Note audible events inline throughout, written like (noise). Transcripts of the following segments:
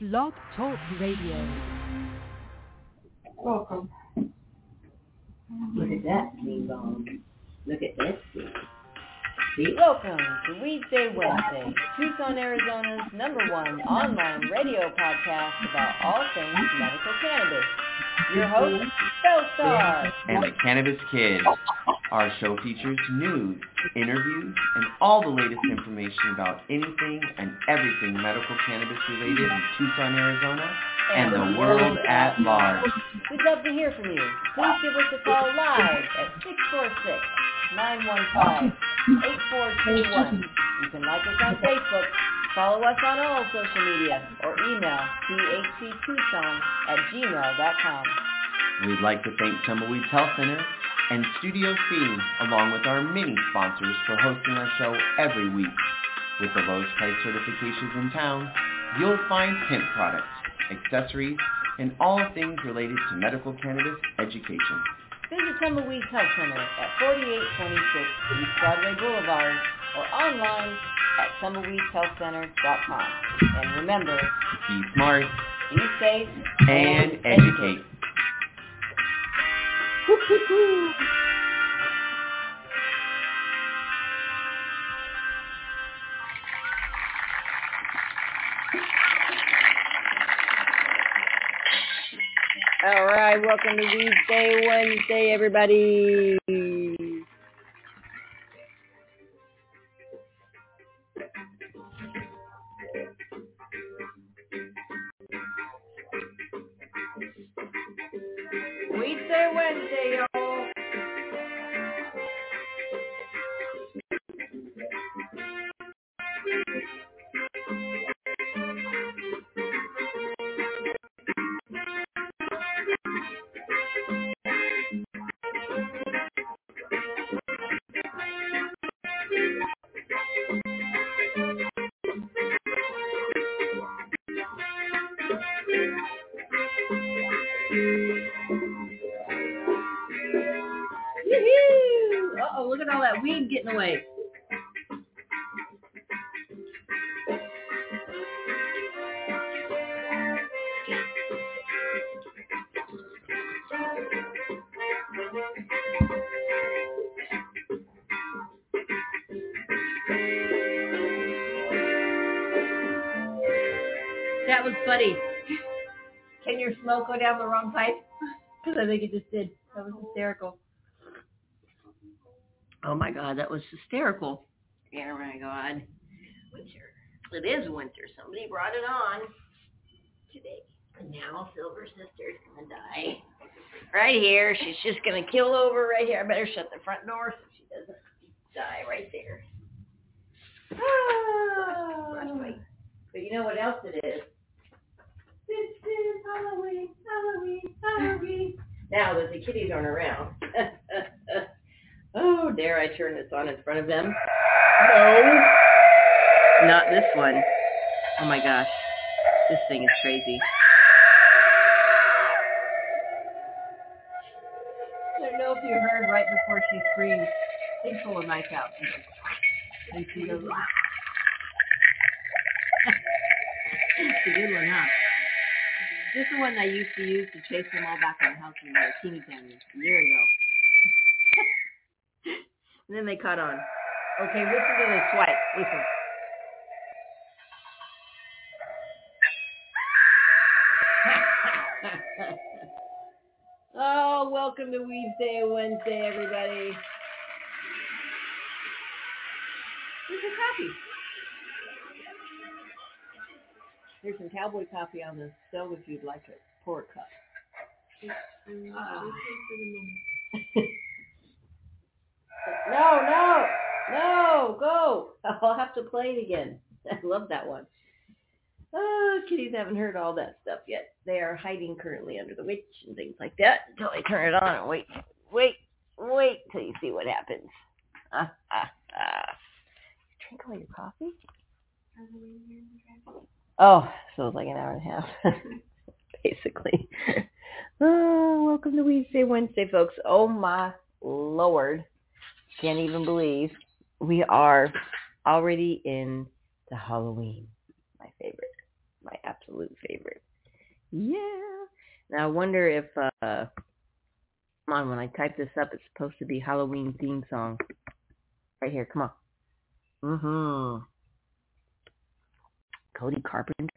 Blog Talk Radio. Welcome. Look at that bone. Look at that? Welcome to Weed Day Wednesday, Tucson, Arizona's number one online radio podcast about all things medical cannabis. Your host, Belle Star. and the Cannabis Kid. Our show features news, interviews, and all the latest information about anything and everything medical cannabis related in Tucson, Arizona, and the world at large. We'd love to hear from you. Please give us a call live at 646-915-8421. You can like us on Facebook, follow us on all social media, or email thctucson at gmail.com. We'd like to thank Tumbleweeds Health Center and Studio C, along with our many sponsors for hosting our show every week. With the lowest price certifications in town, you'll find hemp products, accessories, and all things related to medical cannabis education. Visit Tumbleweeds Health Center at 4826 East Broadway Boulevard or online at tumbleweedshealthcenter.com. And remember, Be smart be safe and educate. All right, welcome to Weedsday Wednesday, everybody. Weedsday Wednesday, y'all. Go down the wrong pipe? (laughs) Because I think it just did. That was hysterical. Oh my god, that was hysterical. Oh my god. Winter. It is winter. Somebody brought it on today. And now Silver Sister's gonna die. Right here. She's just gonna kill over right here. I better shut the front door so she doesn't die right there. (sighs) Ah. But you know what else it is? Is Halloween, Halloween, Halloween. Now that the kitties aren't around. (laughs) oh, dare I turn this on in front of them? No. Not this one. Oh my gosh. This thing is crazy. I don't know if you heard right before she screamed. They pull a knife out. And (laughs) she goes, It's a good one, huh? This is the one I used to use to chase them all back in the house when were teeny tiny a year ago. (laughs) and then they caught on. Okay, listen to the swipe. Listen. oh, welcome to Weedsday Wednesday, everybody. Here's your coffee. There's some cowboy coffee on the stove if you'd like it. Pour a cup. (laughs) No, no, no, go. (laughs) I'll have to play it again. (laughs) I love that one. Oh, kitties haven't heard all that stuff yet. They are hiding currently under the witch and things like that until I turn it on and wait, wait, wait till you see what happens. Ah, ah, ah. Drink all your coffee? Oh, so it's like an hour and a half, (laughs) basically. Oh, (laughs) welcome to Wednesday, Wednesday, folks. Oh my lord, can't even believe we are already in the Halloween. My favorite, my absolute absolute favorite. Yeah. Now I wonder if uh come on, when I type this up it's supposed to be Halloween theme song. Right here, come on. Mm-hmm. Cody Carpenter.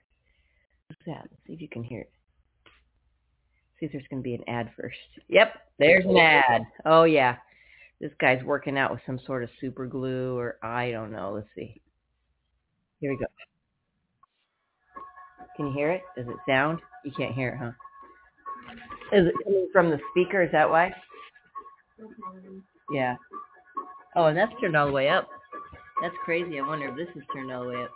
What's that? Let's see if you can hear it. See if there's gonna be an ad first. Yep, there's an ad. Oh yeah. This guy's working out with some sort of super glue or I don't know. Let's see. Here we go. Can you hear it? Does it sound? You can't hear it, huh? Is it coming from the speaker? Is that why? Yeah. Oh, and that's turned all the way up. That's crazy. I wonder if this is turned all the way up.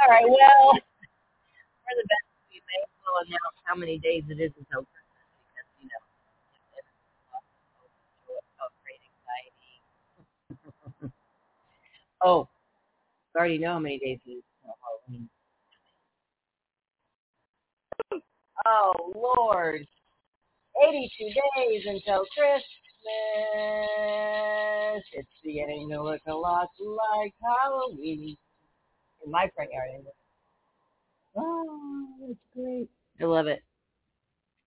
All right. Well, for the best, we may as well announce how many days it is until Christmas because you know great (laughs) anxiety. oh, I already know how many days it is until Halloween. Oh Lord, eighty-two days until Christmas. It's beginning to look a lot like Halloween in my front yard. Oh, ah, that's great. I love it.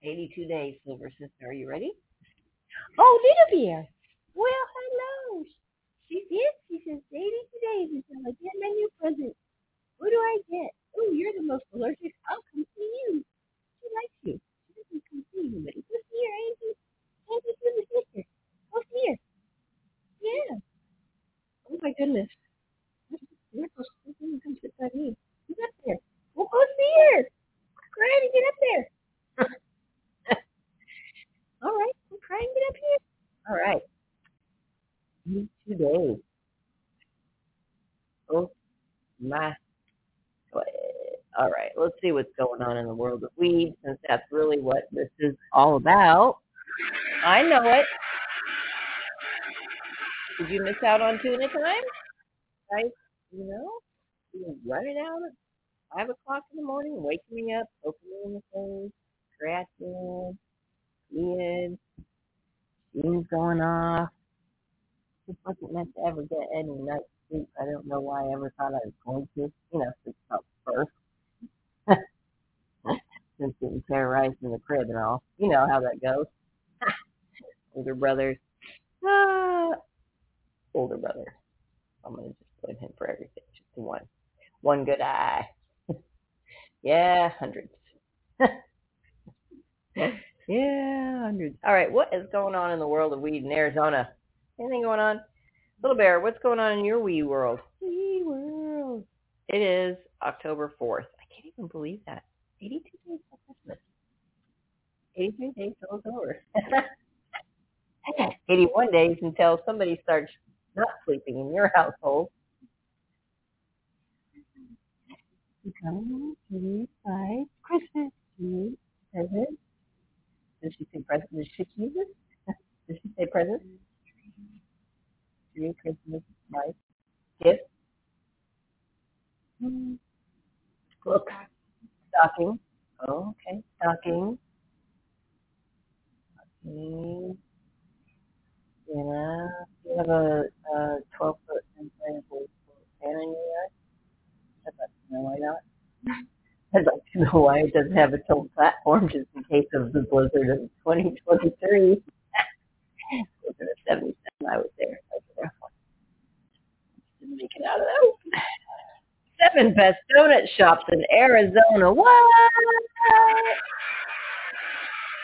82 days, Silver Sister. Are you ready? Oh, Little Bear. Well, hello. She did. She says 82 days until I get my new present. What do I get? Oh, you're the most allergic. I'll come see you. She likes you. She doesn't come see anybody. Go see her, Auntie. Auntie, Silver Sister. Go see her. Yeah. Oh, my goodness. You're supposed to come sit by me. Get up there. We'll go see her. Granny, get up there. All right. I'm trying to get up here. All right. 82 days. Oh, my. All right. Let's see what's going on in the world of weed since that's really what this is all about. I know it. Did you miss out on tuna time? Guys, you know, running out at five o'clock in the morning, waking me up, opening the face, scratching, peeing, steam's going off. Just wasn't meant to ever get any night's sleep. I don't know why I ever thought I was going to. You know, sleep up first. (laughs) Since getting terrorized in the crib and all. You know how that goes. (laughs) Older brothers. Ah, (sighs) older brother. I'm gonna just blame him for everything. Just one, one good eye. (laughs) yeah, hundreds. Yeah, hundreds. All right, what is going on in the world of weed in Arizona? Anything going on? Little Bear, what's going on in your wee world? Wee world. It is October 4th. I can't even believe that. 82 days till Christmas. 83 days till it's over. (laughs) 81 days until somebody starts not sleeping in your household. Come to my Christmas present. Did (laughs) she say present? Did she it? Did she say present? Tree, Christmas, life, gift. Mm, Look, stocking. Oh, okay, stocking. Stocking. Yeah, you have a, a 12 foot inflatable fan in your yard? Like to know why not. I'd like to know why it doesn't have its own platform just in case of the blizzard of 2023. blizzard of 77, I was there. That was one. Didn't make it out of that. Seven best donut shops in Arizona. What?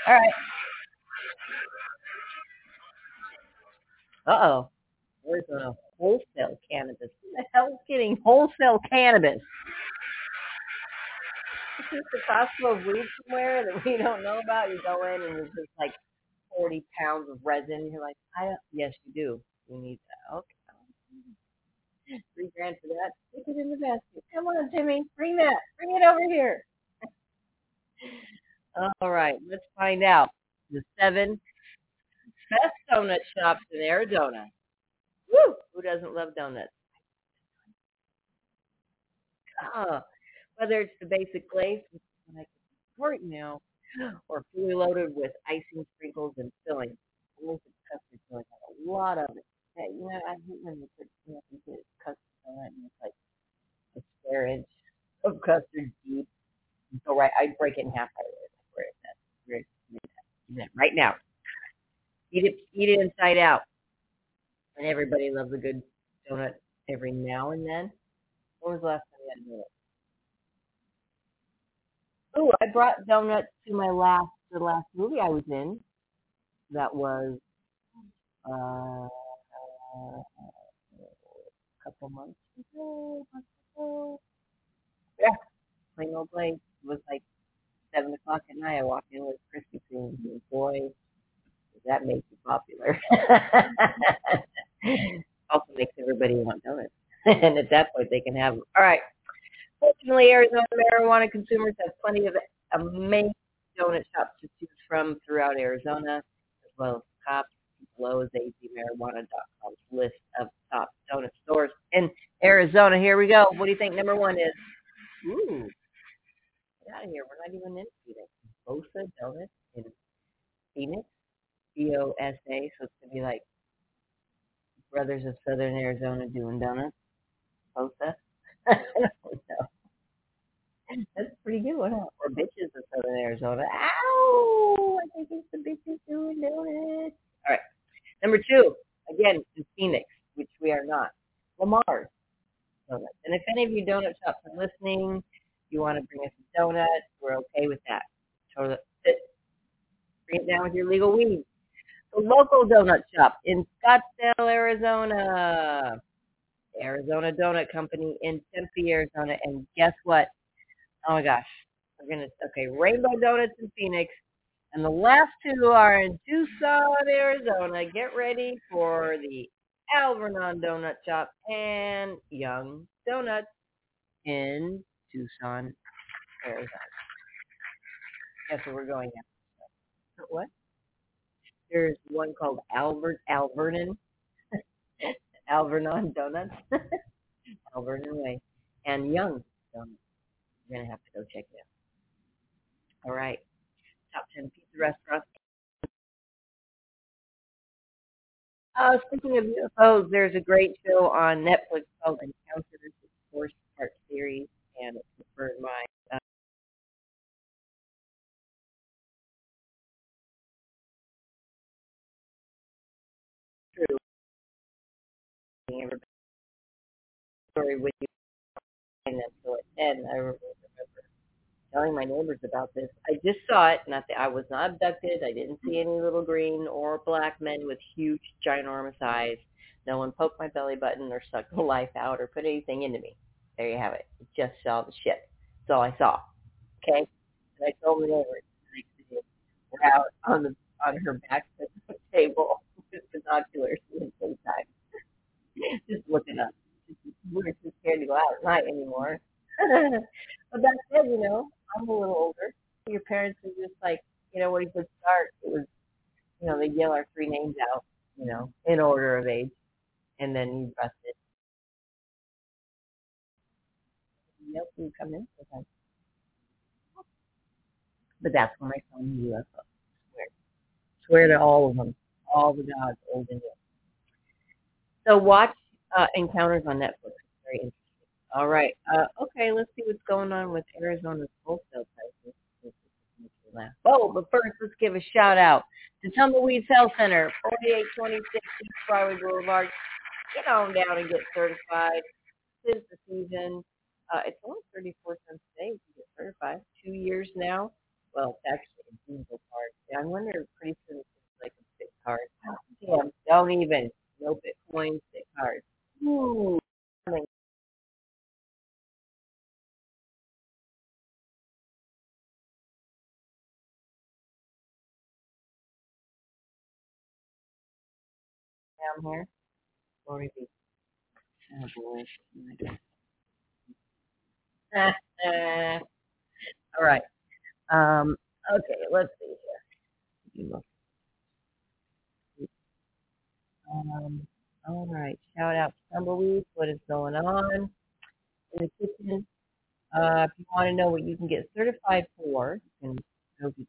All right. Uh-oh. Arizona wholesale cannabis. Who the hell's getting wholesale cannabis? This the Costco of weed somewhere that we don't know about? You go in and there's just like 40 pounds of resin. You're like, I yes, you do. You need that. Okay. (laughs) Three grand for that. Stick it in the basket. Come on, Jimmy. Bring that. Bring it over here. (laughs) All right. Let's find out the seven best donut shops in Arizona. Woo! Who doesn't love donuts? Oh, whether it's the basic glaze, which I can support now, (gasps) or fully loaded with icing, sprinkles, and filling. I love custard filling. A lot of it. Yeah, you know, I hate when they put you know, you get custard filling and it's like a square inch of custard deep. So right, I'd break it in half. I would. That's. Right now. Eat it, eat it inside out. And everybody loves a good donut every now and then. When was the last time you had a donut? Oh, I brought donuts to my last the last movie I was in. That was uh, a couple months ago. months ago. Yeah, plain old place. It was like seven o'clock at night. I walked in with Krispy Kreme. Boy, does that make you popular. (laughs) also makes everybody want donuts. (laughs) and at that point, they can have them. All right. Fortunately, Arizona marijuana consumers have plenty of amazing donut shops to choose from throughout Arizona, as well as cops below is azmarijuana.com's list of top donut stores in Arizona. Here we go. What do you think number one is? Ooh, get out of here. We're not even in Phoenix. Bosa Donuts in Phoenix, B-O-S-A. So it's going to be like Brothers of Southern Arizona doing donuts. Bosa. (laughs) That's pretty good one, huh? Or bitches in Southern Arizona. Ow! I think it's the bitches doing donuts. All right. Number two, again, in Phoenix, which we are not. Lamar's. And if any of you donut shops are listening, you want to bring us a donut, we're okay with that. Totally. Bring it down with your legal weed. The local donut shop in Scottsdale, Arizona. Arizona Donut Company in Tempe, Arizona. And guess what? Oh my gosh. We're gonna okay, Rainbow Donuts in Phoenix. And the last two are in Tucson, Arizona. Get ready for the Alvernon Donut Shop and Young Donuts in Tucson, Arizona. Guess where we're going now? What? There's one called Albert Alvernon. Alvernon Donuts. Al (laughs) Alvernon Way. And Young Donuts. You're to have to go check it out. All right. Top 10 pizza restaurants. Uh, speaking of UFOs, there's a great show on Netflix called my neighbors about this. I just saw it. Not that I was not abducted. I didn't see any little green or black men with huge, ginormous eyes. No one poked my belly button or sucked the life out or put anything into me. There you have it. Just saw the shit. That's all I saw. Okay. And I told my day we're out on the on her back table (laughs) with binoculars in the daytime, (laughs) just looking up. We were too scared to go out at night anymore. (laughs) but back then, you know, I'm a little older. Your parents were just like, you know, when you would start, it was, you know, they yell our three names out, you know, in order of age, and then you dress it. Yep, you come in sometimes. But that's when I saw the UFO. Swear. Swear to all of them, all the gods, old and new. So watch uh, Encounters on Netflix. It's very interesting. All right. Uh, okay, let's see what's going on with Arizona's wholesale prices. Oh, but first, let's give a shout out to Tumbleweeds Health Center, 4826 East Broadway Boulevard. Get on down and get certified. This is the season. Uh, it's only 34 cents a day to get certified. Two years now. Well, it's actually a diesel card. Yeah, I wonder if pretty soon it's like a bit card. Damn, don't even. No Bitcoin, bit cards. Ooh. Down here. Glory be. Oh boy. (laughs) All right. Um, okay, let's see here. Um, All right. Shout out to Tumbleweeds. What is going on in the kitchen? Uh, if you want to know what you can get certified for, you can go to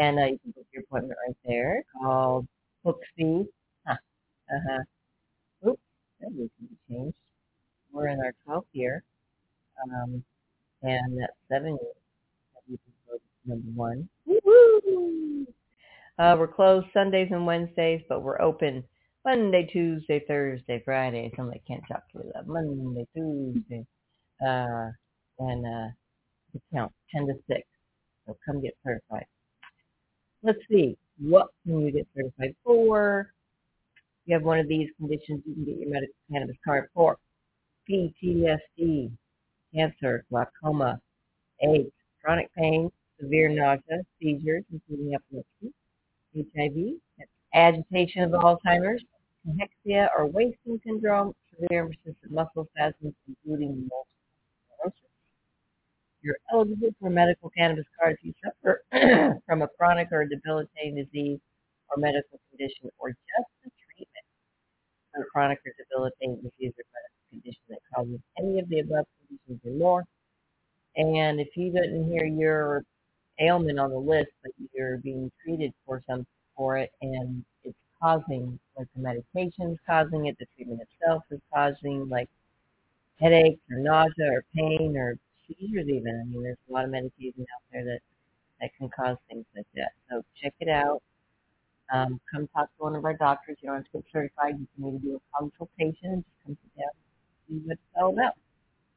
and uh, you can book your appointment right there called Booksy. Huh. Uh-huh. Oops, that needs to be changed. We're in our 12th year. Um, and that's seven years. Number one. Woo-hoo! Uh, we're closed Sundays and Wednesdays, but we're open Monday, Tuesday, Thursday, Friday. Somebody can't talk to that. Monday, Tuesday, uh, and uh, the count ten to six. So come get certified. Let's see. What can you get certified for? You have one of these conditions, you can get your medical cannabis card for PTSD, cancer, glaucoma, AIDS, chronic pain, severe nausea, seizures, including epilepsy, HIV, agitation of Alzheimer's, cachexia or wasting syndrome, severe and persistent muscle spasms, including multiple. You're eligible for medical cannabis card if you suffer (clears throat) from a chronic or debilitating disease or medical condition or just the treatment for a chronic or debilitating disease or medical condition that causes any of the above conditions or more. And if you didn't hear your ailment on the list, but you're being treated for some for it, and it's causing like the medication's causing it, the treatment itself is causing like headaches or nausea or pain or seizures even. I mean, there's a lot of medication out there that that can cause things like that. So check it out. Um, come talk to one of our doctors. You don't have to get certified. You can maybe do a consultation and just come sit down and see what it's all about.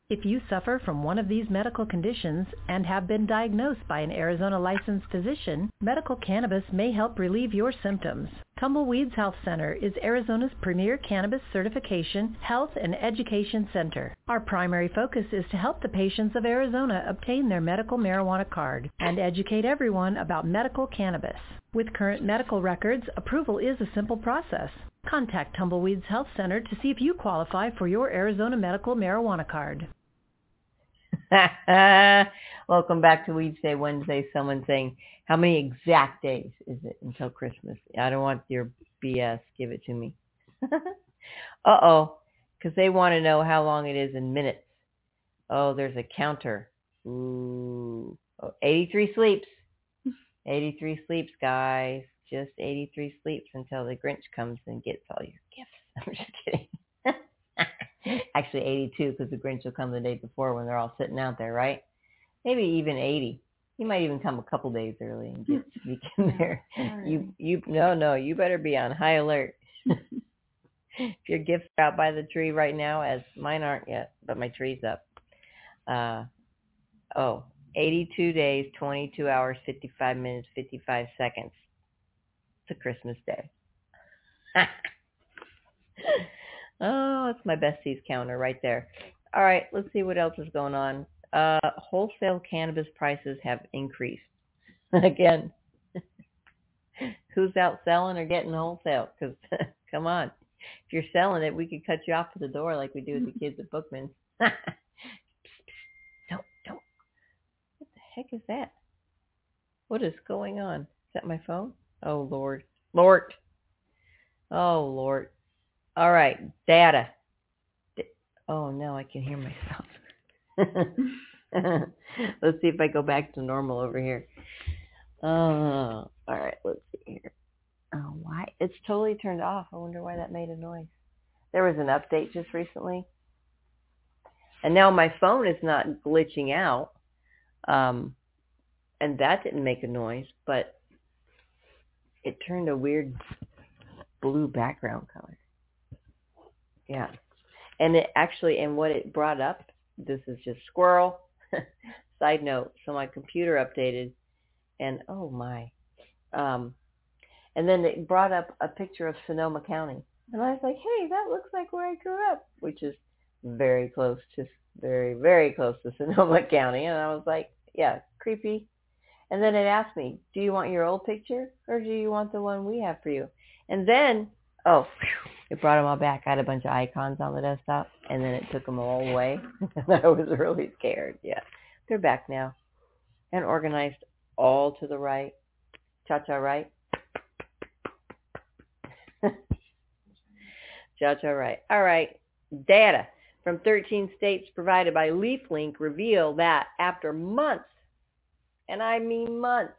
If you suffer from one of these medical conditions and have been diagnosed by an Arizona licensed physician, medical cannabis may help relieve your symptoms. Tumbleweeds Health Center is Arizona's premier cannabis certification, health, and education center. Our primary focus is to help the patients of Arizona obtain their medical marijuana card and educate everyone about medical cannabis. With current medical records, approval is a simple process. Contact Tumbleweeds Health Center to see if you qualify for your Arizona medical marijuana card. (laughs) Welcome back to Weedsday Wednesday. Someone saying, how many exact days is it until Christmas? I don't want your BS. Give it to me. (laughs) Uh-oh, because they want to know how long it is in minutes. Oh, there's a counter. Ooh, oh, 83 sleeps. (laughs) 83 sleeps, guys. Just 83 sleeps until the Grinch comes and gets all your gifts. I'm just kidding. (laughs) Actually 82 because the Grinch will come the day before when they're all sitting out there, right? Maybe even 80. He might even come a couple days early and get sneak in (laughs) there. Right. You you no no, you better be on high alert. (laughs) if your gifts are out by the tree right now, as mine aren't yet, but my tree's up. Uh oh, 82 days, 22 hours, 55 minutes, 55 seconds to Christmas Day. Oh, it's my besties counter right there. All right, let's see what else is going on. Uh, wholesale cannabis prices have increased. (laughs) Again, (laughs) who's out selling or getting wholesale? Because (laughs) come on, if you're selling it, we could cut you off at the door like we do with the kids at Bookman's. don't, don't. What the heck is that? What is going on? Is that my phone? Oh Lord, Lord. Oh Lord. All right, data. Oh no, I can hear myself. (laughs) let's see if I go back to normal over here. Oh, all right, let's see here. Oh, why? It's totally turned off. I wonder why that made a noise. There was an update just recently. And now my phone is not glitching out. Um, and that didn't make a noise, but it turned a weird blue background color. Yeah. And it actually, and what it brought up, this is just squirrel. (laughs) Side note, so my computer updated and oh my. Um, and then it brought up a picture of Sonoma County. And I was like, hey, that looks like where I grew up, which is very close to, very, very close to (laughs) Sonoma County. And I was like, yeah, creepy. And then it asked me, do you want your old picture or do you want the one we have for you? And then, oh, phew, it brought them all back. I had a bunch of icons on the desktop, and then it took them all away. (laughs) I was really scared. Yeah, they're back now, and organized all to the right, cha-cha right, (laughs) cha-cha right. All right, data from 13 states provided by LeafLink reveal that after months, and I mean months,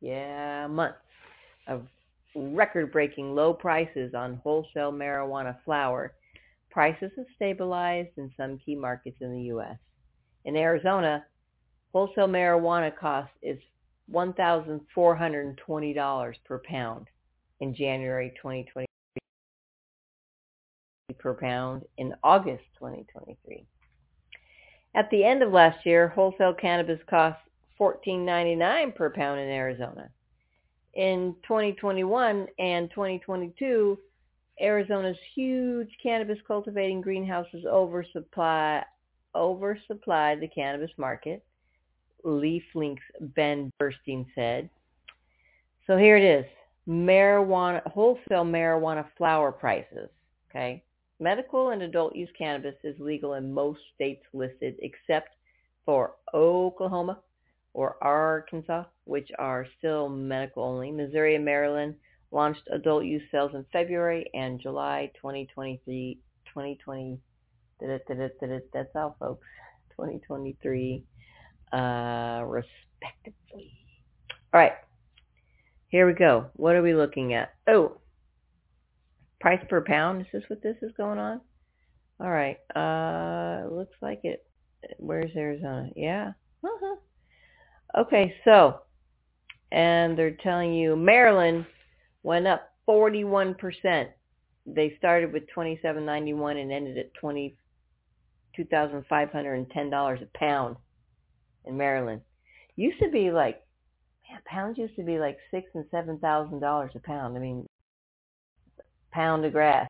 yeah, months of record-breaking low prices on wholesale marijuana flower, prices have stabilized in some key markets in the U.S. In Arizona, wholesale marijuana cost is $1,420 per pound in January 2023 per pound in August 2023. At the end of last year, wholesale cannabis cost $14.99 per pound in Arizona. In 2021 and 2022, Arizona's huge cannabis cultivating greenhouses oversupply oversupplied the cannabis market, LeafLink's Ben Burstein said. So here it is. Marijuana wholesale marijuana flower prices, okay? Medical and adult use cannabis is legal in most states listed except for Oklahoma or Arkansas, which are still medical only. Missouri and Maryland launched adult use sales in February and July 2023. 2020, that's all, folks. 2023, uh, respectively. All right, here we go. What are we looking at? Oh, price per pound. Is this what this is going on? All right. Uh, looks like it. Where's Arizona? Yeah. Uh-huh. Okay, so, and they're telling you Maryland went up 41%. They started with 27.91 and ended at 20 $2,510 a pound in Maryland. Used to be like, man, pounds used to be like six and seven thousand dollars a pound. I mean, pound of grass.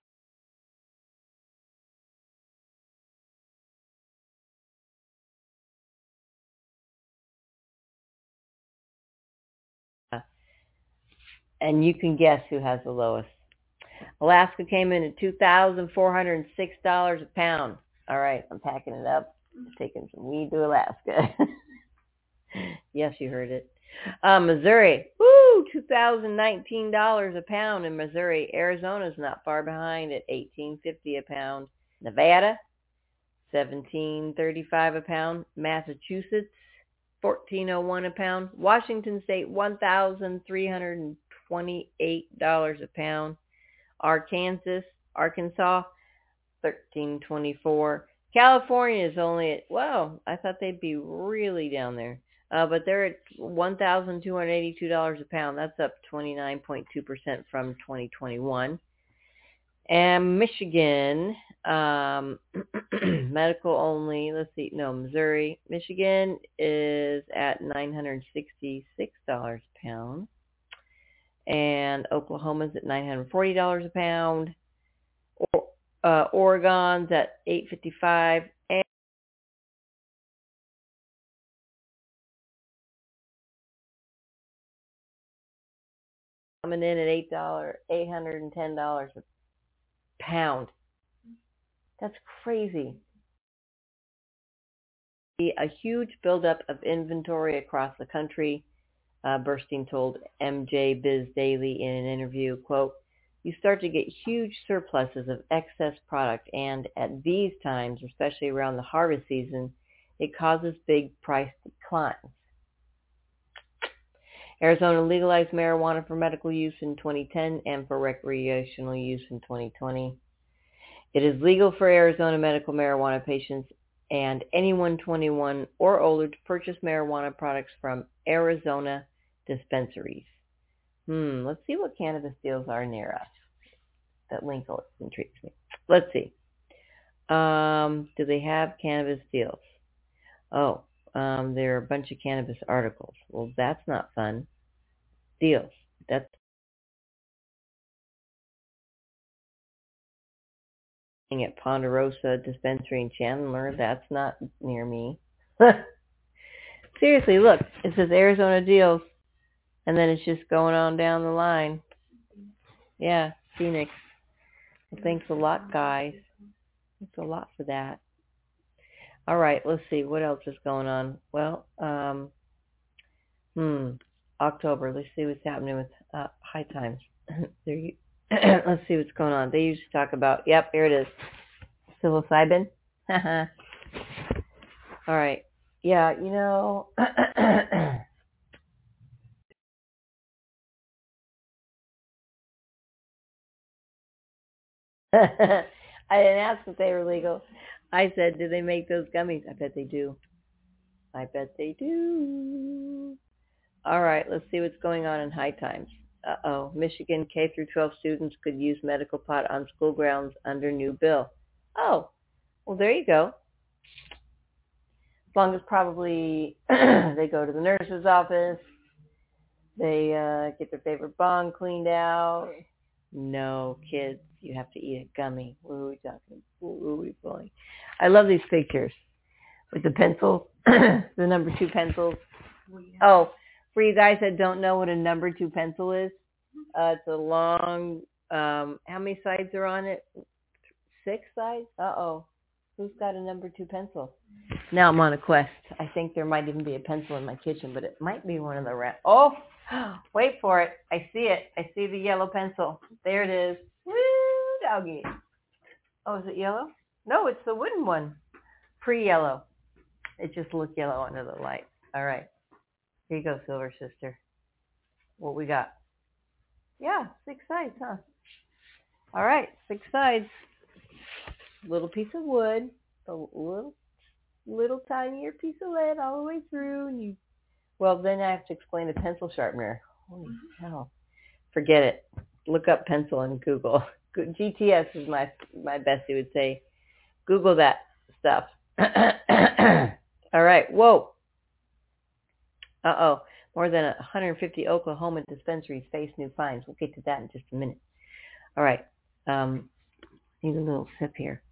And you can guess who has the lowest. Alaska came in at $2,406 a pound. All right, I'm packing it up. taking some weed to Alaska. (laughs) yes, you heard it. Uh, Missouri, woo, two thousand nineteen dollars a pound in Missouri. Arizona's not far behind at eighteen fifty a pound. Nevada, seventeen thirty five a pound. Massachusetts, fourteen oh one a pound. Washington State, one thousand three hundred and twenty eight dollars a pound. Arkansas, Arkansas, thirteen twenty four. California is only at well, I thought they'd be really down there. Uh, but they're at $1,282 a pound. That's up 29.2% from 2021. And Michigan, um, (clears throat) medical only, let's see, no, Missouri. Michigan is at $966 a pound. And Oklahoma's at $940 a pound. Or, uh, Oregon's at 855 coming in at eight dollar eight hundred and ten dollars a pound. That's crazy. A huge buildup of inventory across the country. Uh, Burstein told MJ Biz Daily in an interview, quote, you start to get huge surpluses of excess product and at these times, especially around the harvest season, it causes big price declines. Arizona legalized marijuana for medical use in 2010 and for recreational use in 2020. It is legal for Arizona medical marijuana patients and anyone 21 or older to purchase marijuana products from Arizona dispensaries. Hmm, let's see what cannabis deals are near us. That link intrigues me. Let's see. Um, do they have cannabis deals? Oh, um, there are a bunch of cannabis articles. Well, that's not fun. Deals. That's at Ponderosa Dispensary in Chandler. That's not near me. (laughs) Seriously, look. It says Arizona Deals. And then it's just going on down the line. Yeah, Phoenix. Well, thanks a lot, guys. Thanks a lot for that. All right, let's see what else is going on. Well, um, hmm, October. Let's see what's happening with uh, high times. (clears throat) (clears throat) let's see what's going on. They usually talk about, yep, here it is. Psilocybin. (laughs) All right. Yeah, you know, (clears throat) I didn't ask if they were legal. I said, do they make those gummies? I bet they do. I bet they do. All right, let's see what's going on in high times. Uh-oh, Michigan K through 12 students could use medical pot on school grounds under new bill. Oh, well, there you go. As long as probably (clears throat) they go to the nurse's office, they uh, get their favorite bong cleaned out. No, kids, you have to eat a gummy. What are we talking? What we pulling? I love these pictures with the pencils, (clears throat) the number two pencils. Oh, for you guys that don't know what a number two pencil is, uh, it's a long. Um, how many sides are on it? Six sides. Uh oh. Who's got a number two pencil? Now I'm on a quest. I think there might even be a pencil in my kitchen, but it might be one of the rat. Oh, (gasps) wait for it. I see it. I see the yellow pencil. There it is. Woo, doggy. Oh, is it yellow? No, it's the wooden one. Pre-yellow. It just looked yellow under the light. All right. Here you go, Silver Sister. What we got? Yeah, six sides, huh? All right, six sides. Little piece of wood, a little, little tinier piece of lead all the way through, and you. Well, then I have to explain the pencil sharpener. Holy mm-hmm. hell! Forget it. Look up pencil on Google. (laughs) GTS is my my bestie would say. Google that stuff. (clears throat) all right. Whoa. Uh-oh. More than 150 Oklahoma dispensaries face new fines. We'll get to that in just a minute. All right. Um, need a little sip here.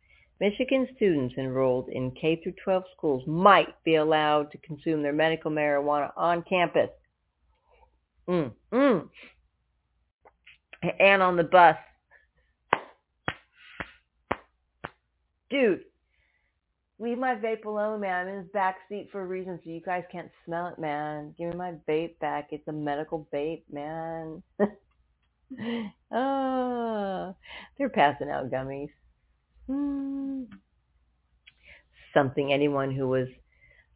Michigan students enrolled in K through 12 schools might be allowed to consume their medical marijuana on campus. Mm, mm. And on the bus. Dude, leave my vape alone, man. I'm in his back seat for a reason, so you guys can't smell it, man. Give me my vape back. It's a medical vape, man. oh, (laughs) they're passing out gummies. (sighs) Something anyone who was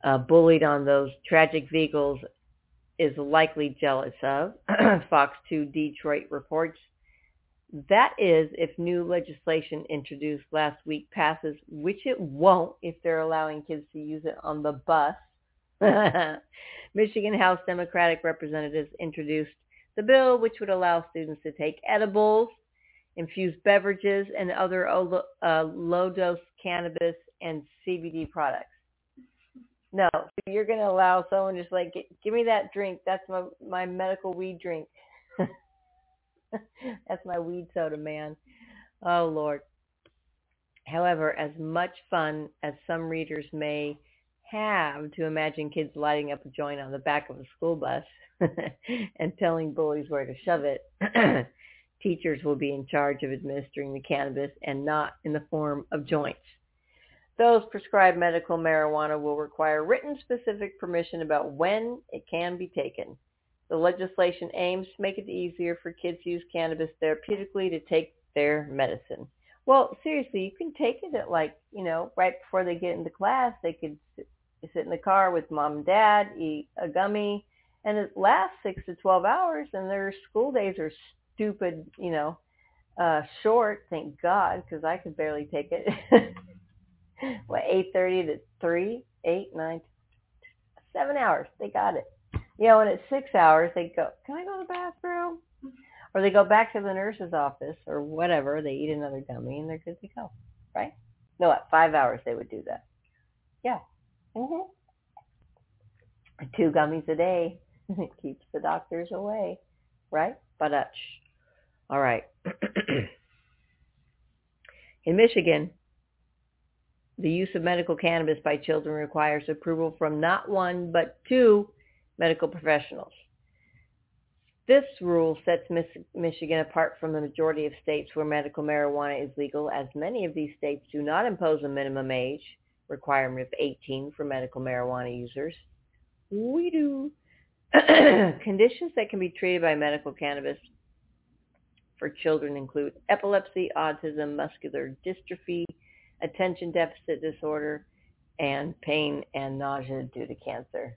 uh, bullied on those tragic vehicles is likely jealous of. (clears throat) Fox 2 Detroit reports that is, if new legislation introduced last week passes, which it won't if they're allowing kids to use it on the bus. (laughs) Michigan House Democratic representatives introduced the bill, which would allow students to take edibles, infused beverages, and other uh, low-dose cannabis and CBD products. No, so you're going to allow someone just like, give me that drink. That's my, my medical weed drink. (laughs) (laughs) That's my weed soda, man. Oh, Lord. However, as much fun as some readers may have to imagine kids lighting up a joint on the back of a school bus (laughs) and telling bullies where to shove it, (clears throat) teachers will be in charge of administering the cannabis and not in the form of joints. Those prescribed medical marijuana will require written specific permission about when it can be taken. The legislation aims to make it easier for kids to use cannabis therapeutically to take their medicine. Well, seriously, you can take it at like, you know, right before they get into class. They could sit, in the car with mom and dad, eat a gummy, and it lasts six to 12 hours, and their school days are stupid, you know, uh, short, thank God, because I could barely take it. (laughs) what, 8.30 to 3, 8, 9, 7 hours. They got it you know, and at six hours they go, can I go to the bathroom? Or they go back to the nurse's office or whatever. They eat another gummy and they're good to go, right? No, at five hours they would do that. Yeah. Mm-hmm. Two gummies a day (laughs) it keeps the doctors away, right? But uh, all right. (clears throat) In Michigan, the use of medical cannabis by children requires approval from not one but two medical professionals. This rule sets Michigan apart from the majority of states where medical marijuana is legal, as many of these states do not impose a minimum age requirement of 18 for medical marijuana users. We do. (clears throat) Conditions that can be treated by medical cannabis for children include epilepsy, autism, muscular dystrophy, attention deficit disorder, and pain and nausea due to cancer.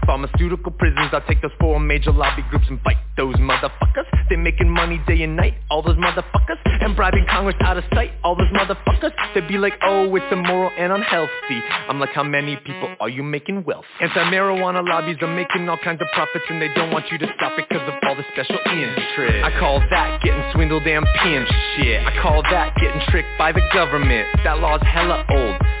pharmaceutical prisons. I'll take those four major lobby groups and fight those motherfuckers. They're making money day and night, all those motherfuckers. And bribing Congress out of sight, all those motherfuckers. They'd be like, oh, it's immoral and unhealthy. I'm like, how many people are you making wealth? Anti-marijuana lobbies are making all kinds of profits and they don't want you to stop it because of all the special interest. I call that getting swindled and pimped shit. I call that getting tricked by the government. That law's hella old.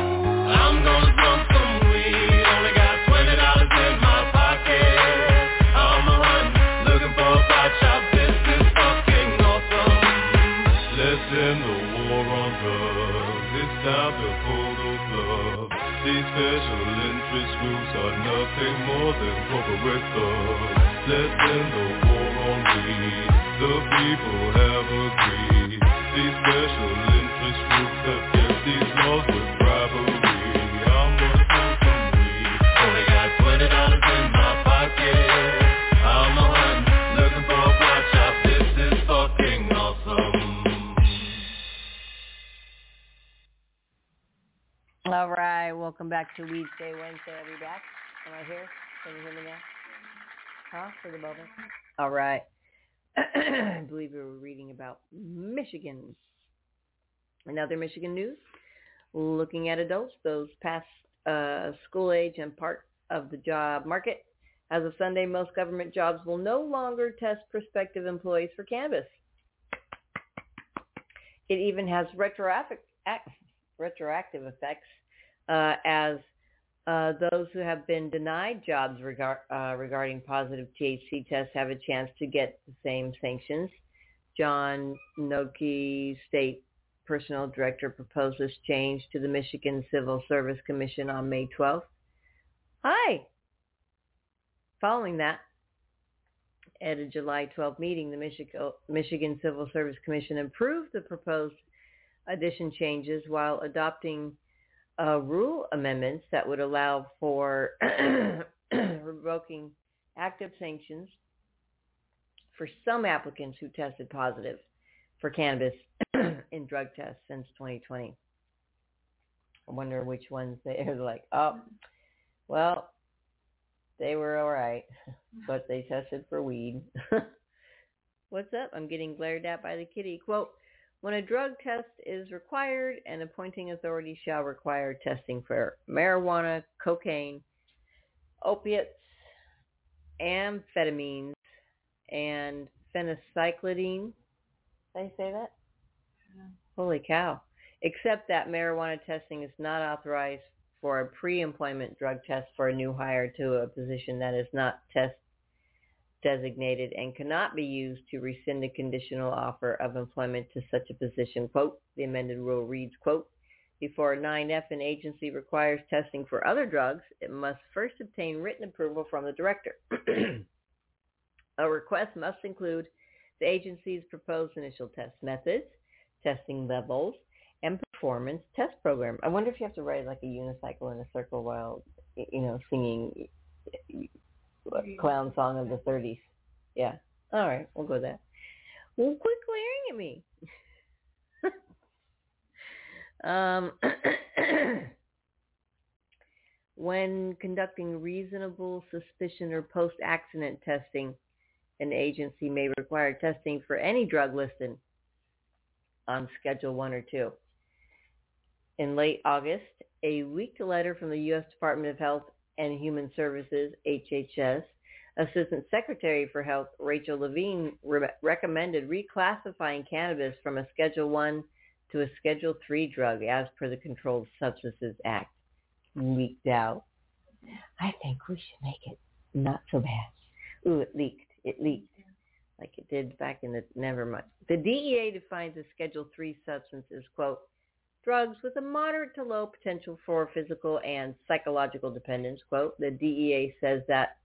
than corporate thugs. Let's end the war on weed. The people have agreed. These special interest groups have kept these laws with bribery. I'm gonna smoke some weed. Only got twenty dollars in my pocket. I'm a hunting, looking for a pot shop. This is fucking awesome. All right, welcome back to Weed Day Wednesday, I'll be back? Am I here? Can you hear me now? Huh? For the moment? All right. (clears throat) I believe we were reading about Michigan. Another Michigan news. Looking at adults, those past uh, school age and part of the job market. As of Sunday, most government jobs will no longer test prospective employees for cannabis. It even has retroactive, retroactive effects uh, as uh, those who have been denied jobs regard, uh, regarding positive THC tests have a chance to get the same sanctions. John Noki, state personnel director, proposed this change to the Michigan Civil Service Commission on May 12th. Hi, Following that, at a July 12 meeting, the Michigan, Michigan Civil Service Commission approved the proposed addition changes while adopting uh, rule amendments that would allow for (clears throat) revoking active sanctions for some applicants who tested positive for cannabis (clears throat) in drug tests since 2020. I wonder which ones they (laughs) are like, oh, well, they were all right, (laughs) but they tested for weed. (laughs) What's up? I'm getting glared at by the kitty. Quote, when a drug test is required, an appointing authority shall require testing for marijuana, cocaine, opiates, amphetamines, and phencyclidine. Did I say that? Yeah. Holy cow. Except that marijuana testing is not authorized for a pre-employment drug test for a new hire to a position that is not test designated and cannot be used to rescind a conditional offer of employment to such a position. Quote, the amended rule reads, quote, before 9F an agency requires testing for other drugs, it must first obtain written approval from the director. (clears throat) a request must include the agency's proposed initial test methods, testing levels, and performance test program. I wonder if you have to ride like a unicycle in a circle while, you know, singing clown song of the 30s. Yeah. All right, we'll go with that. Well, quit glaring at me. (laughs) um, (clears throat) when conducting reasonable suspicion or post-accident testing, an agency may require testing for any drug listed on Schedule 1 or 2. In late August, a leaked letter from the U.S. Department of Health and Human Services, HHS, Assistant Secretary for Health Rachel Levine re- recommended reclassifying cannabis from a Schedule 1 to a Schedule 3 drug as per the Controlled Substances Act. Leaked out. I think we should make it not so bad. Ooh, it leaked. It leaked like it did back in the never mind. The DEA defines a Schedule 3 substance as, quote, drugs with a moderate to low potential for physical and psychological dependence. Quote, the DEA says that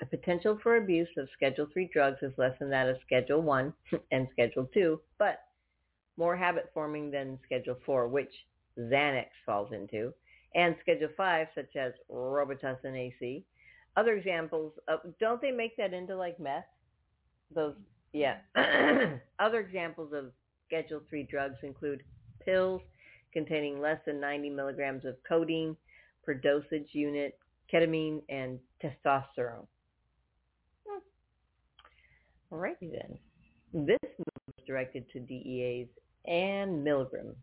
the potential for abuse of Schedule 3 drugs is less than that of Schedule 1 (laughs) and Schedule 2, but more habit forming than Schedule 4, which Xanax falls into, and Schedule 5, such as Robitussin AC. Other examples, of, don't they make that into like meth? Those, yeah. (clears throat) Other examples of Schedule 3 drugs include pills containing less than 90 milligrams of codeine per dosage unit, ketamine, and testosterone. Alrighty then. This move was directed to DEA's Anne Milgram.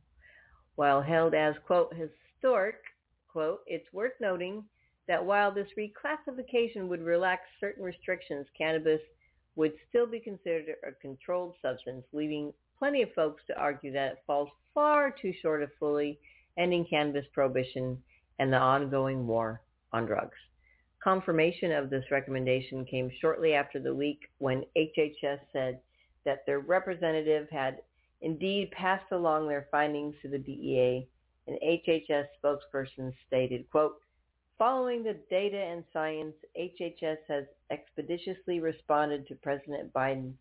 While held as, quote, historic, quote, it's worth noting that while this reclassification would relax certain restrictions, cannabis would still be considered a controlled substance, leaving plenty of folks to argue that it falls far too short of fully ending cannabis prohibition and the ongoing war on drugs. Confirmation of this recommendation came shortly after the leak when HHS said that their representative had indeed passed along their findings to the DEA. An HHS spokesperson stated, quote, Following the data and science, HHS has expeditiously responded to President Biden's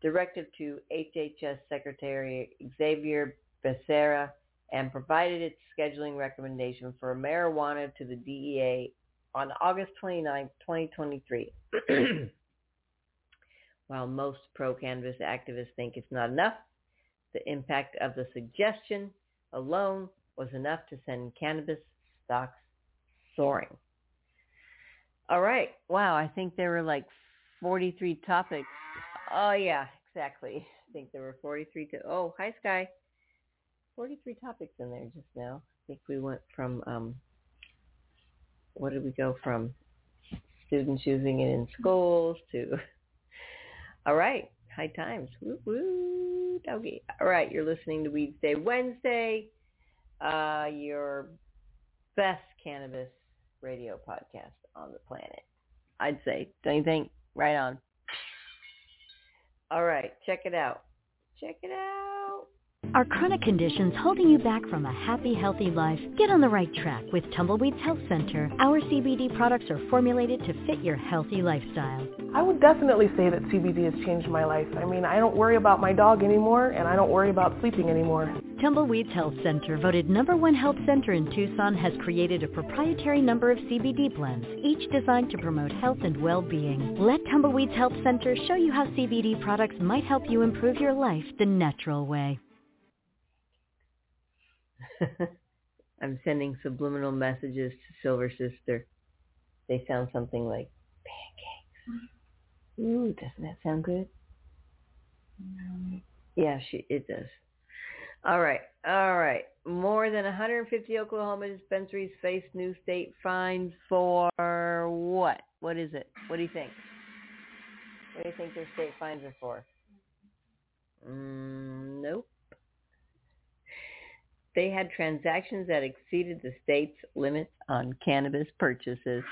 directive to HHS Secretary Xavier Becerra and provided its scheduling recommendation for marijuana to the DEA on August 29, 2023. (clears throat) While most pro-cannabis activists think it's not enough, the impact of the suggestion alone was enough to send cannabis stocks soaring. All right. Wow. I think there were like 43 topics. Oh, yeah, exactly. I think there were 43. To- oh, hi, Sky. 43 topics in there just now. I think we went from, um, what did we go from? Students using it in schools to, (laughs) all right, high times. Woo woo, doggy. All right, you're listening to Weedsday Wednesday, uh, your best cannabis radio podcast on the planet. I'd say. Don't you think? Right on. All right, check it out. Check it out. Are chronic conditions holding you back from a happy, healthy life? Get on the right track with Tumbleweeds Health Center. Our CBD products are formulated to fit your healthy lifestyle. I would definitely say that CBD has changed my life. I mean, I don't worry about my dog anymore, and I don't worry about sleeping anymore. Tumbleweeds Health Center, voted number one health center in Tucson, has created a proprietary number of CBD blends, each designed to promote health and well-being. Let Tumbleweeds Health Center show you how CBD products might help you improve your life the natural way. (laughs) I'm sending subliminal messages to Silver Sister. They sound something like pancakes. Ooh, doesn't that sound good? Yeah, she it does. All right, all right. More than 150 Oklahoma dispensaries face new state fines for what? What is it? What do you think? What do you think their state fines are for? Mm, nope. They had transactions that exceeded the state's limits on cannabis purchases.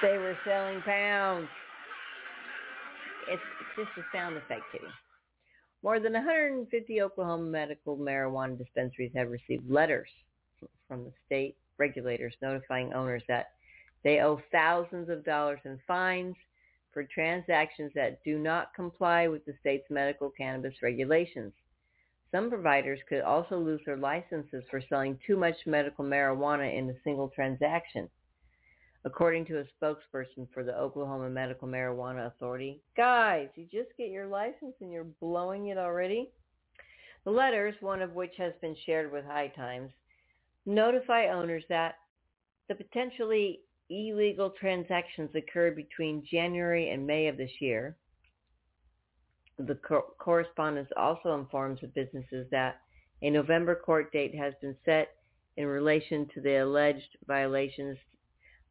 They were selling pounds. It's, it's just a sound effect, Kitty. More than 150 Oklahoma medical marijuana dispensaries have received letters from the state regulators notifying owners that they owe thousands of dollars in fines for transactions that do not comply with the state's medical cannabis regulations. Some providers could also lose their licenses for selling too much medical marijuana in a single transaction. According to a spokesperson for the Oklahoma Medical Marijuana Authority, guys, you just get your license and you're blowing it already? The letters, one of which has been shared with High Times, notify owners that the potentially illegal transactions occurred between January and May of this year, the co- correspondence also informs the businesses that a November court date has been set in relation to the alleged violations.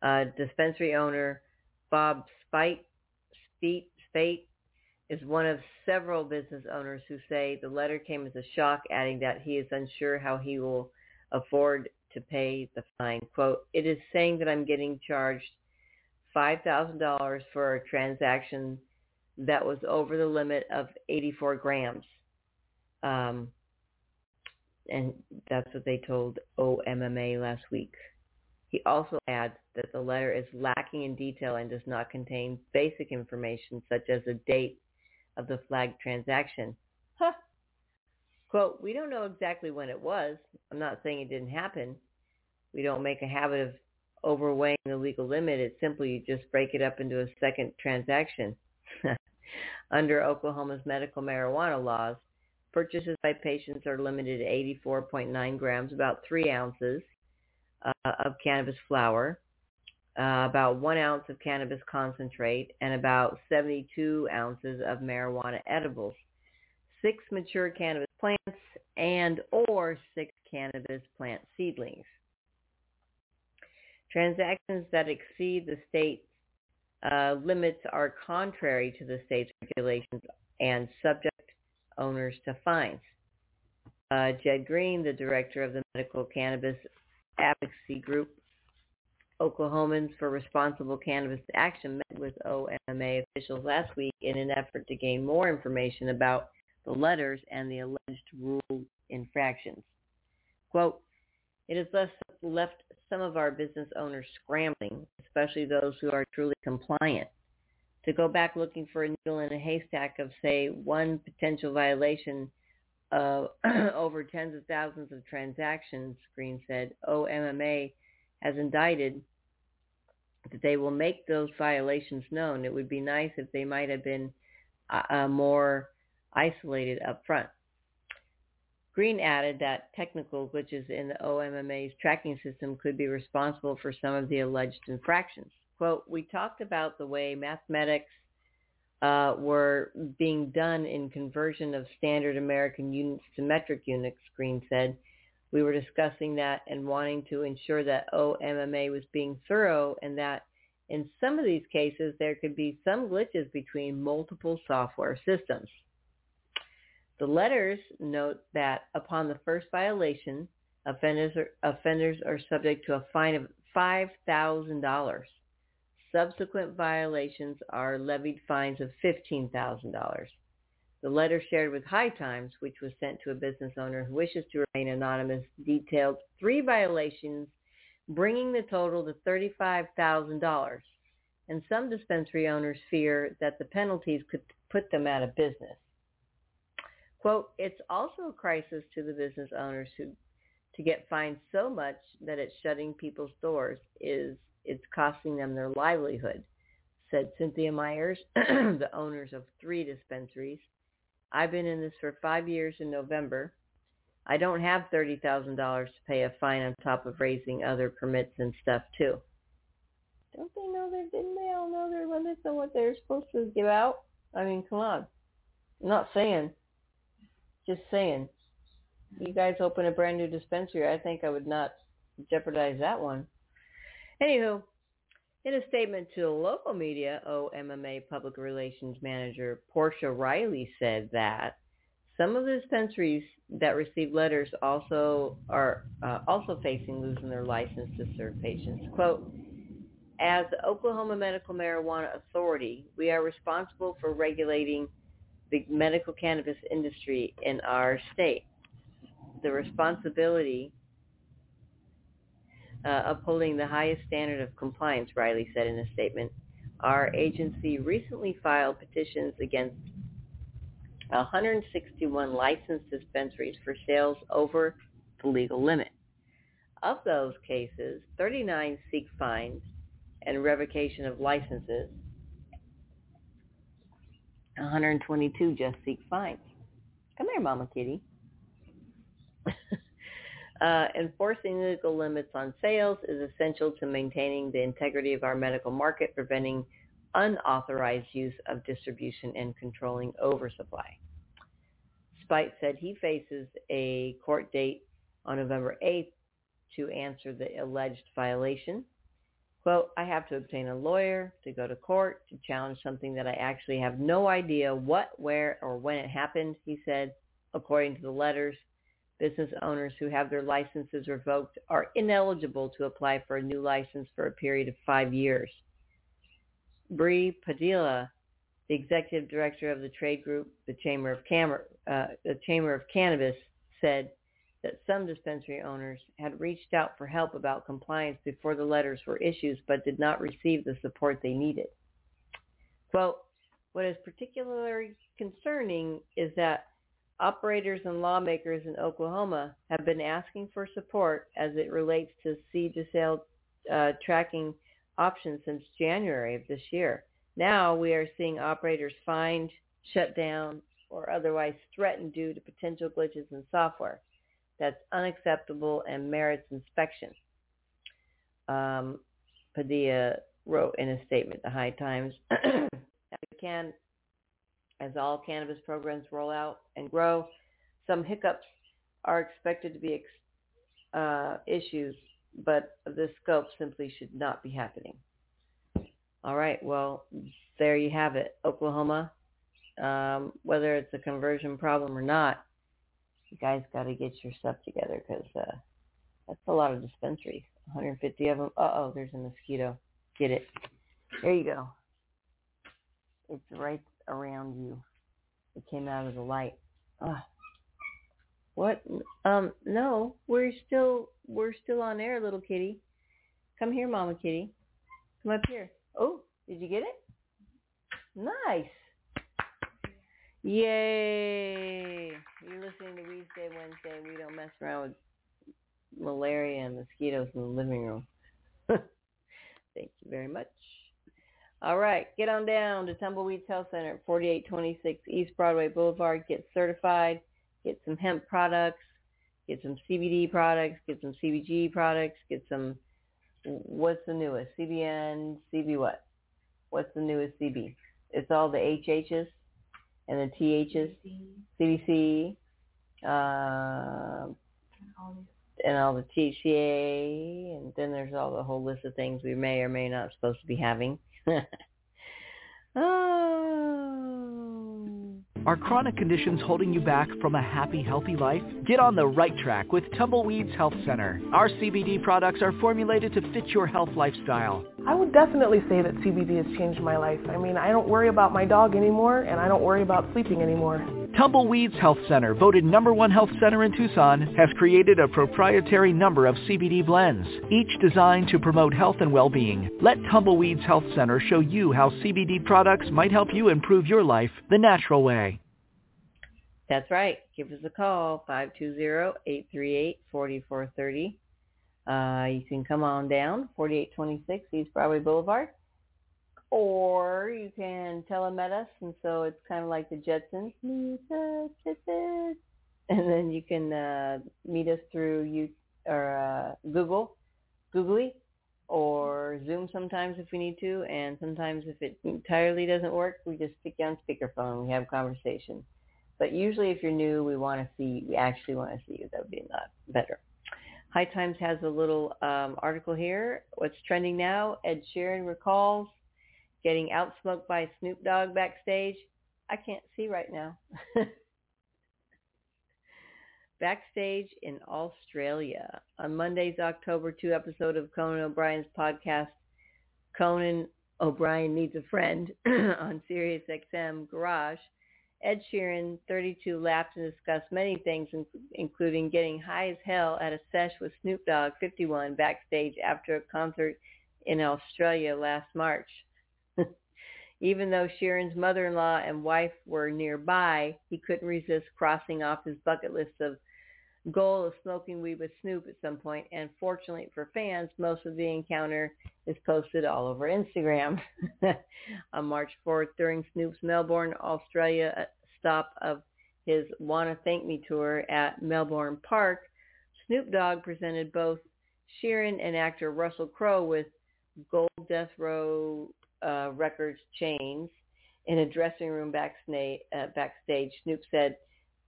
Uh, dispensary owner Bob Spite, Spate, Spate is one of several business owners who say the letter came as a shock, adding that he is unsure how he will afford to pay the fine. Quote, it is saying that I'm getting charged $5,000 for a transaction that was over the limit of 84 grams. Um, and that's what they told OMMA last week. He also adds that the letter is lacking in detail and does not contain basic information such as the date of the flagged transaction. Huh. Quote, we don't know exactly when it was. I'm not saying it didn't happen. We don't make a habit of overweighing the legal limit. It's simply you just break it up into a second transaction. (laughs) Under Oklahoma's medical marijuana laws, purchases by patients are limited to 84.9 grams, about 3 ounces uh, of cannabis flower, uh, about 1 ounce of cannabis concentrate, and about 72 ounces of marijuana edibles, 6 mature cannabis plants, and or 6 cannabis plant seedlings. Transactions that exceed the state uh, limits are contrary to the state's regulations and subject owners to fines. Uh, Jed Green, the director of the Medical Cannabis Advocacy Group, Oklahomans for Responsible Cannabis Action met with OMMA officials last week in an effort to gain more information about the letters and the alleged rule infractions. Quote, it has left, left some of our business owners scrambling, especially those who are truly compliant. To go back looking for a needle in a haystack of, say, one potential violation of (clears throat) over tens of thousands of transactions, Green said, OMMA has indicted that they will make those violations known. It would be nice if they might have been uh, uh more isolated up front. Green added that technical glitches in the OMMA's tracking system could be responsible for some of the alleged infractions. Quote, we talked about the way mathematics uh, were being done in conversion of standard American units to metric units, Green said. We were discussing that and wanting to ensure that OMMA was being thorough and that in some of these cases there could be some glitches between multiple software systems. The letters note that upon the first violation, offenders are, offenders are subject to a fine of $5,000. Subsequent violations are levied fines of $15,000. The letter shared with High Times, which was sent to a business owner who wishes to remain anonymous, detailed three violations, bringing the total to $35,000. And some dispensary owners fear that the penalties could put them out of business. Quote, it's also a crisis to the business owners who to get fined so much that it's shutting people's doors is it's costing them their livelihood, said Cynthia Myers, (clears throat) the owners of three dispensaries. I've been in this for five years in November. I don't have $30,000 to pay a fine on top of raising other permits and stuff too. Don't they know their, didn't they all know their limits on what they're supposed to give out? I mean, come on. I'm not saying. Just saying. You guys open a brand new dispensary, I think I would not jeopardize that one. Anywho, in a statement to local media, OMMA Public Relations Manager Portia Riley said that some of the dispensaries that receive letters also are uh, also facing losing their license to serve patients. Quote, as the Oklahoma Medical Marijuana Authority, we are responsible for regulating the medical cannabis industry in our state. The responsibility uh, upholding the highest standard of compliance, Riley said in a statement. Our agency recently filed petitions against 161 licensed dispensaries for sales over the legal limit. Of those cases, 39 seek fines and revocation of licenses. 122 just seek fines. Come here, Mama Kitty. (laughs) uh, enforcing legal limits on sales is essential to maintaining the integrity of our medical market, preventing unauthorized use of distribution and controlling oversupply. Spite said he faces a court date on November 8th to answer the alleged violation. Quote, I have to obtain a lawyer to go to court to challenge something that I actually have no idea what, where, or when it happened, he said. According to the letters, business owners who have their licenses revoked are ineligible to apply for a new license for a period of five years. Bree Padilla, the executive director of the trade group, the Chamber of, Cam- uh, the Chamber of Cannabis, said that some dispensary owners had reached out for help about compliance before the letters were issued, but did not receive the support they needed. Quote, what is particularly concerning is that operators and lawmakers in Oklahoma have been asking for support as it relates to seed to sale uh, tracking options since January of this year. Now we are seeing operators fined, shut down, or otherwise threatened due to potential glitches in software that's unacceptable and merits inspection. Um, Padilla wrote in a statement to High Times, (clears throat) can, as all cannabis programs roll out and grow, some hiccups are expected to be ex- uh, issues, but this scope simply should not be happening. All right, well, there you have it, Oklahoma. Um, whether it's a conversion problem or not, you guys got to get your stuff together because uh, that's a lot of dispensaries. 150 of them. Uh-oh, there's a mosquito. Get it. There you go. It's right around you. It came out of the light. Ah. What? Um, no, we're still we're still on air, little kitty. Come here, Mama Kitty. Come up here. Oh, did you get it? Nice. Yay! You're listening to Weedsday, Wednesday. We don't mess around with malaria and mosquitoes in the living room. (laughs) Thank you very much. All right, get on down to Tumbleweeds Health Center at 4826 East Broadway Boulevard. Get certified. Get some hemp products. Get some CBD products. Get some CBG products. Get some, what's the newest? CBN, CB what? What's the newest CB? It's all the HHs and the THs, CBC, uh, and all the THCA, and then there's all the whole list of things we may or may not supposed to be having. oh. (laughs) Are chronic conditions holding you back from a happy, healthy life? Get on the right track with Tumbleweeds Health Center. Our CBD products are formulated to fit your health lifestyle. I would definitely say that CBD has changed my life. I mean, I don't worry about my dog anymore, and I don't worry about sleeping anymore. Tumbleweeds Health Center, voted number one health center in Tucson, has created a proprietary number of CBD blends, each designed to promote health and well-being. Let Tumbleweeds Health Center show you how CBD products might help you improve your life the natural way. That's right. Give us a call, 520-838-4430. Uh, you can come on down, 4826 East Broadway Boulevard. Or you can telemet us, and so it's kind of like the Jetsons. Jetsons. (laughs) And then you can uh, meet us through you or uh, Google, Googly, or Zoom sometimes if we need to. And sometimes if it entirely doesn't work, we just stick you on speakerphone we have a conversation. But usually if you're new, we want to see, we actually want to see you. That would be a lot better. High Times has a little um, article here. What's trending now? Ed Sheeran recalls getting outsmoked by Snoop Dogg backstage. I can't see right now. (laughs) backstage in Australia. On Monday's October 2 episode of Conan O'Brien's podcast, Conan O'Brien Needs a Friend (clears throat) on Sirius XM Garage, Ed Sheeran, 32, laughed and discussed many things, including getting high as hell at a sesh with Snoop Dogg, 51, backstage after a concert in Australia last March. Even though Sheeran's mother-in-law and wife were nearby, he couldn't resist crossing off his bucket list of goal of smoking weed with Snoop at some point. And fortunately for fans, most of the encounter is posted all over Instagram. (laughs) On March 4th, during Snoop's Melbourne, Australia stop of his Wanna Thank Me tour at Melbourne Park, Snoop Dogg presented both Sheeran and actor Russell Crowe with gold Death Row uh, Records chains in a dressing room backstage, uh, backstage. Snoop said,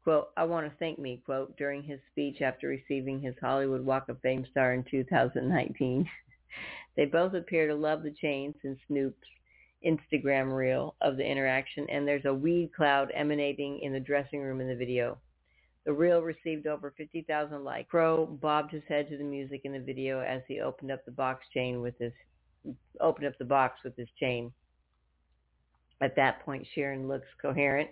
quote, I want to thank me, quote, during his speech after receiving his Hollywood Walk of Fame star in 2019. (laughs) they both appear to love the chains in Snoop's Instagram reel of the interaction, and there's a weed cloud emanating in the dressing room in the video. The reel received over 50,000 likes. Crowe bobbed his head to the music in the video as he opened up the box chain with his opened up the box with his chain. At that point, Sheeran looks coherent,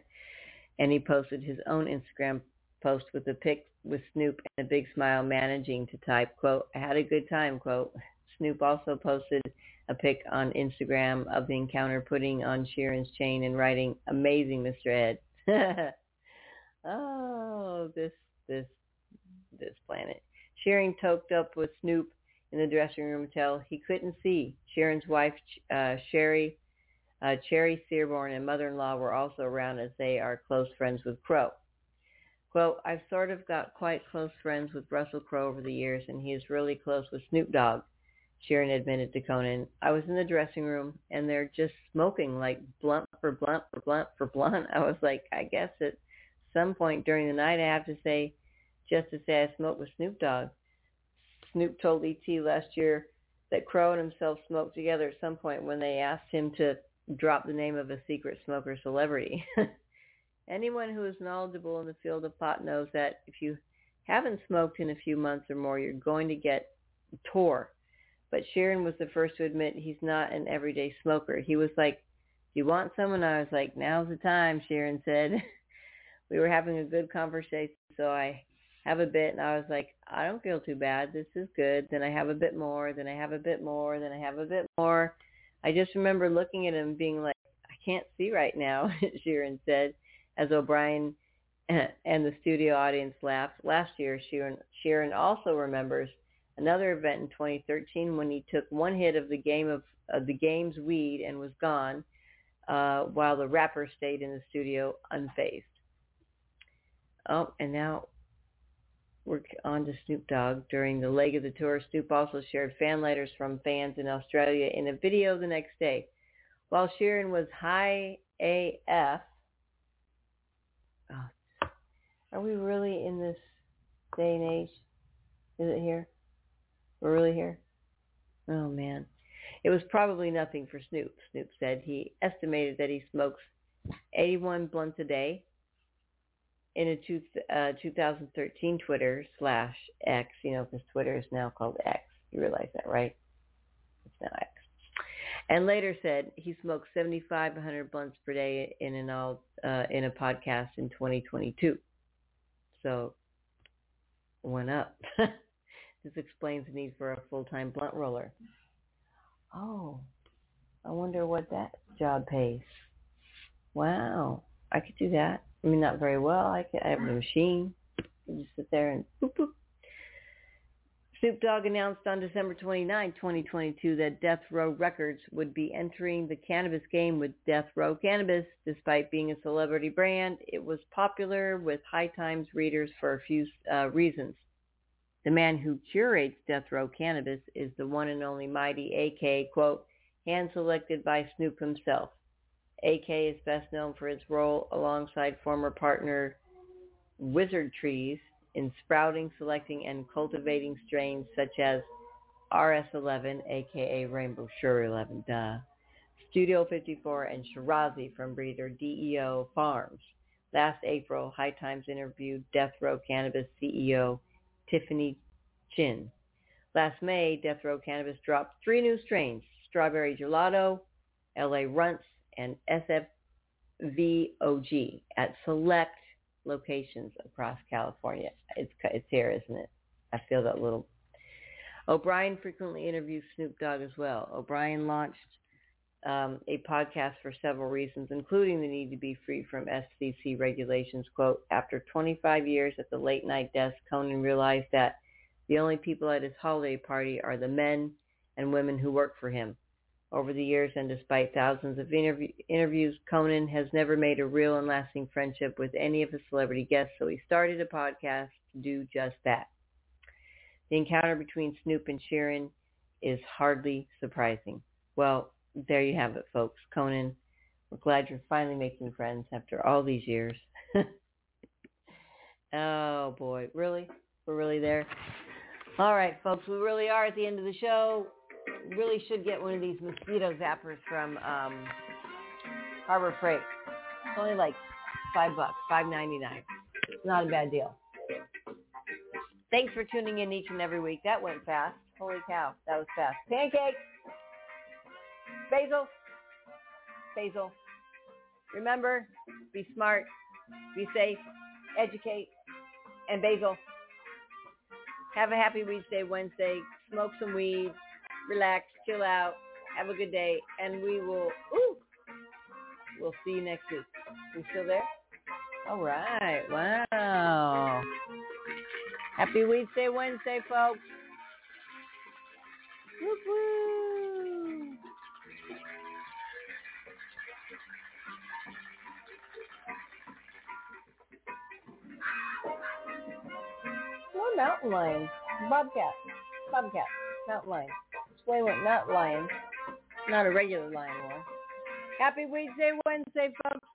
and he posted his own Instagram post with a pic with Snoop and a big smile managing to type, quote, I had a good time, quote. Snoop also posted a pic on Instagram of the encounter putting on Sheeran's chain and writing, amazing, Mr. Ed. (laughs) oh, this, this, this planet. Sheeran toked up with Snoop in the dressing room until he couldn't see. Sharon's wife, uh, Sherry, uh, Cherry Seaborn, and mother-in-law were also around as they are close friends with Crowe. Quote, I've sort of got quite close friends with Russell Crowe over the years, and he is really close with Snoop Dogg, Sharon admitted to Conan. I was in the dressing room, and they're just smoking like blunt for blunt for blunt for blunt. (laughs) I was like, I guess at some point during the night I have to say, just to say I smoked with Snoop Dogg. Snoop told ET last year that Crowe and himself smoked together at some point when they asked him to drop the name of a secret smoker celebrity. (laughs) Anyone who is knowledgeable in the field of pot knows that if you haven't smoked in a few months or more, you're going to get tore. But Sheeran was the first to admit he's not an everyday smoker. He was like, do you want some? And I was like, now's the time, Sheeran said. (laughs) we were having a good conversation, so I have a bit and I was like, I don't feel too bad. This is good. Then I have a bit more. Then I have a bit more. Then I have a bit more. I just remember looking at him being like, I can't see right now, (laughs) Sheeran said, as O'Brien (clears throat) and the studio audience laughed. Last year, Sheeran, Sheeran also remembers another event in 2013 when he took one hit of the game of, of the game's weed and was gone, uh, while the rapper stayed in the studio unfazed. Oh, and now we're on to Snoop Dogg. During the leg of the tour, Snoop also shared fan letters from fans in Australia in a video the next day. While Sheeran was high AF, oh, are we really in this day and age? Is it here? We're really here? Oh, man. It was probably nothing for Snoop, Snoop said. He estimated that he smokes 81 blunts a day in a two, uh, 2013 Twitter slash X, you know, because Twitter is now called X. You realize that, right? It's now X. And later said he smoked 7,500 blunts per day in an all uh, in a podcast in 2022. So went up. (laughs) this explains the need for a full-time blunt roller. Oh, I wonder what that job pays. Wow, I could do that. I mean, not very well. I could. I have a machine. I just sit there and boop boop. Snoop Dogg announced on December 29, 2022 that Death Row Records would be entering the cannabis game with Death Row Cannabis. Despite being a celebrity brand, it was popular with High Times readers for a few uh, reasons. The man who curates Death Row Cannabis is the one and only Mighty AK, quote, hand-selected by Snoop himself. AK is best known for his role alongside former partner Wizard Trees in sprouting, selecting, and cultivating strains such as RS11, aka Rainbow Sure 11, duh, Studio 54, and Shirazi from breeder DEO Farms. Last April, High Times interviewed Death Row Cannabis CEO Tiffany Chin. Last May, Death Row Cannabis dropped three new strains, Strawberry Gelato, LA Runts, and SFVOG at select locations across California. It's it's here, isn't it? I feel that little. O'Brien frequently interviews Snoop Dogg as well. O'Brien launched um, a podcast for several reasons, including the need to be free from FCC regulations. Quote, after 25 years at the late night desk, Conan realized that the only people at his holiday party are the men and women who work for him. Over the years and despite thousands of interview- interviews, Conan has never made a real and lasting friendship with any of his celebrity guests, so he started a podcast to do just that. The encounter between Snoop and Sheeran is hardly surprising. Well, there you have it, folks. Conan, we're glad you're finally making friends after all these years. (laughs) oh, boy. Really? We're really there? All right, folks. We really are at the end of the show really should get one of these mosquito zappers from um, Harbor Freight. It's only like five bucks, five ninety nine. Not a bad deal. Thanks for tuning in each and every week. That went fast. Holy cow, that was fast. Pancakes, basil, basil. Remember, be smart, be safe, educate, and basil. Have a happy Weedsday Wednesday. Smoke some weed relax, chill out, have a good day, and we will, ooh, we'll see you next week. You still there? All right. Wow. Happy Wednesday, Wednesday, folks. Woo-hoo. More mountain lions. Bobcat. Bobcat. Mountain lion explain what not lion, not a regular lion was. Happy Wednesday, Wednesday, folks.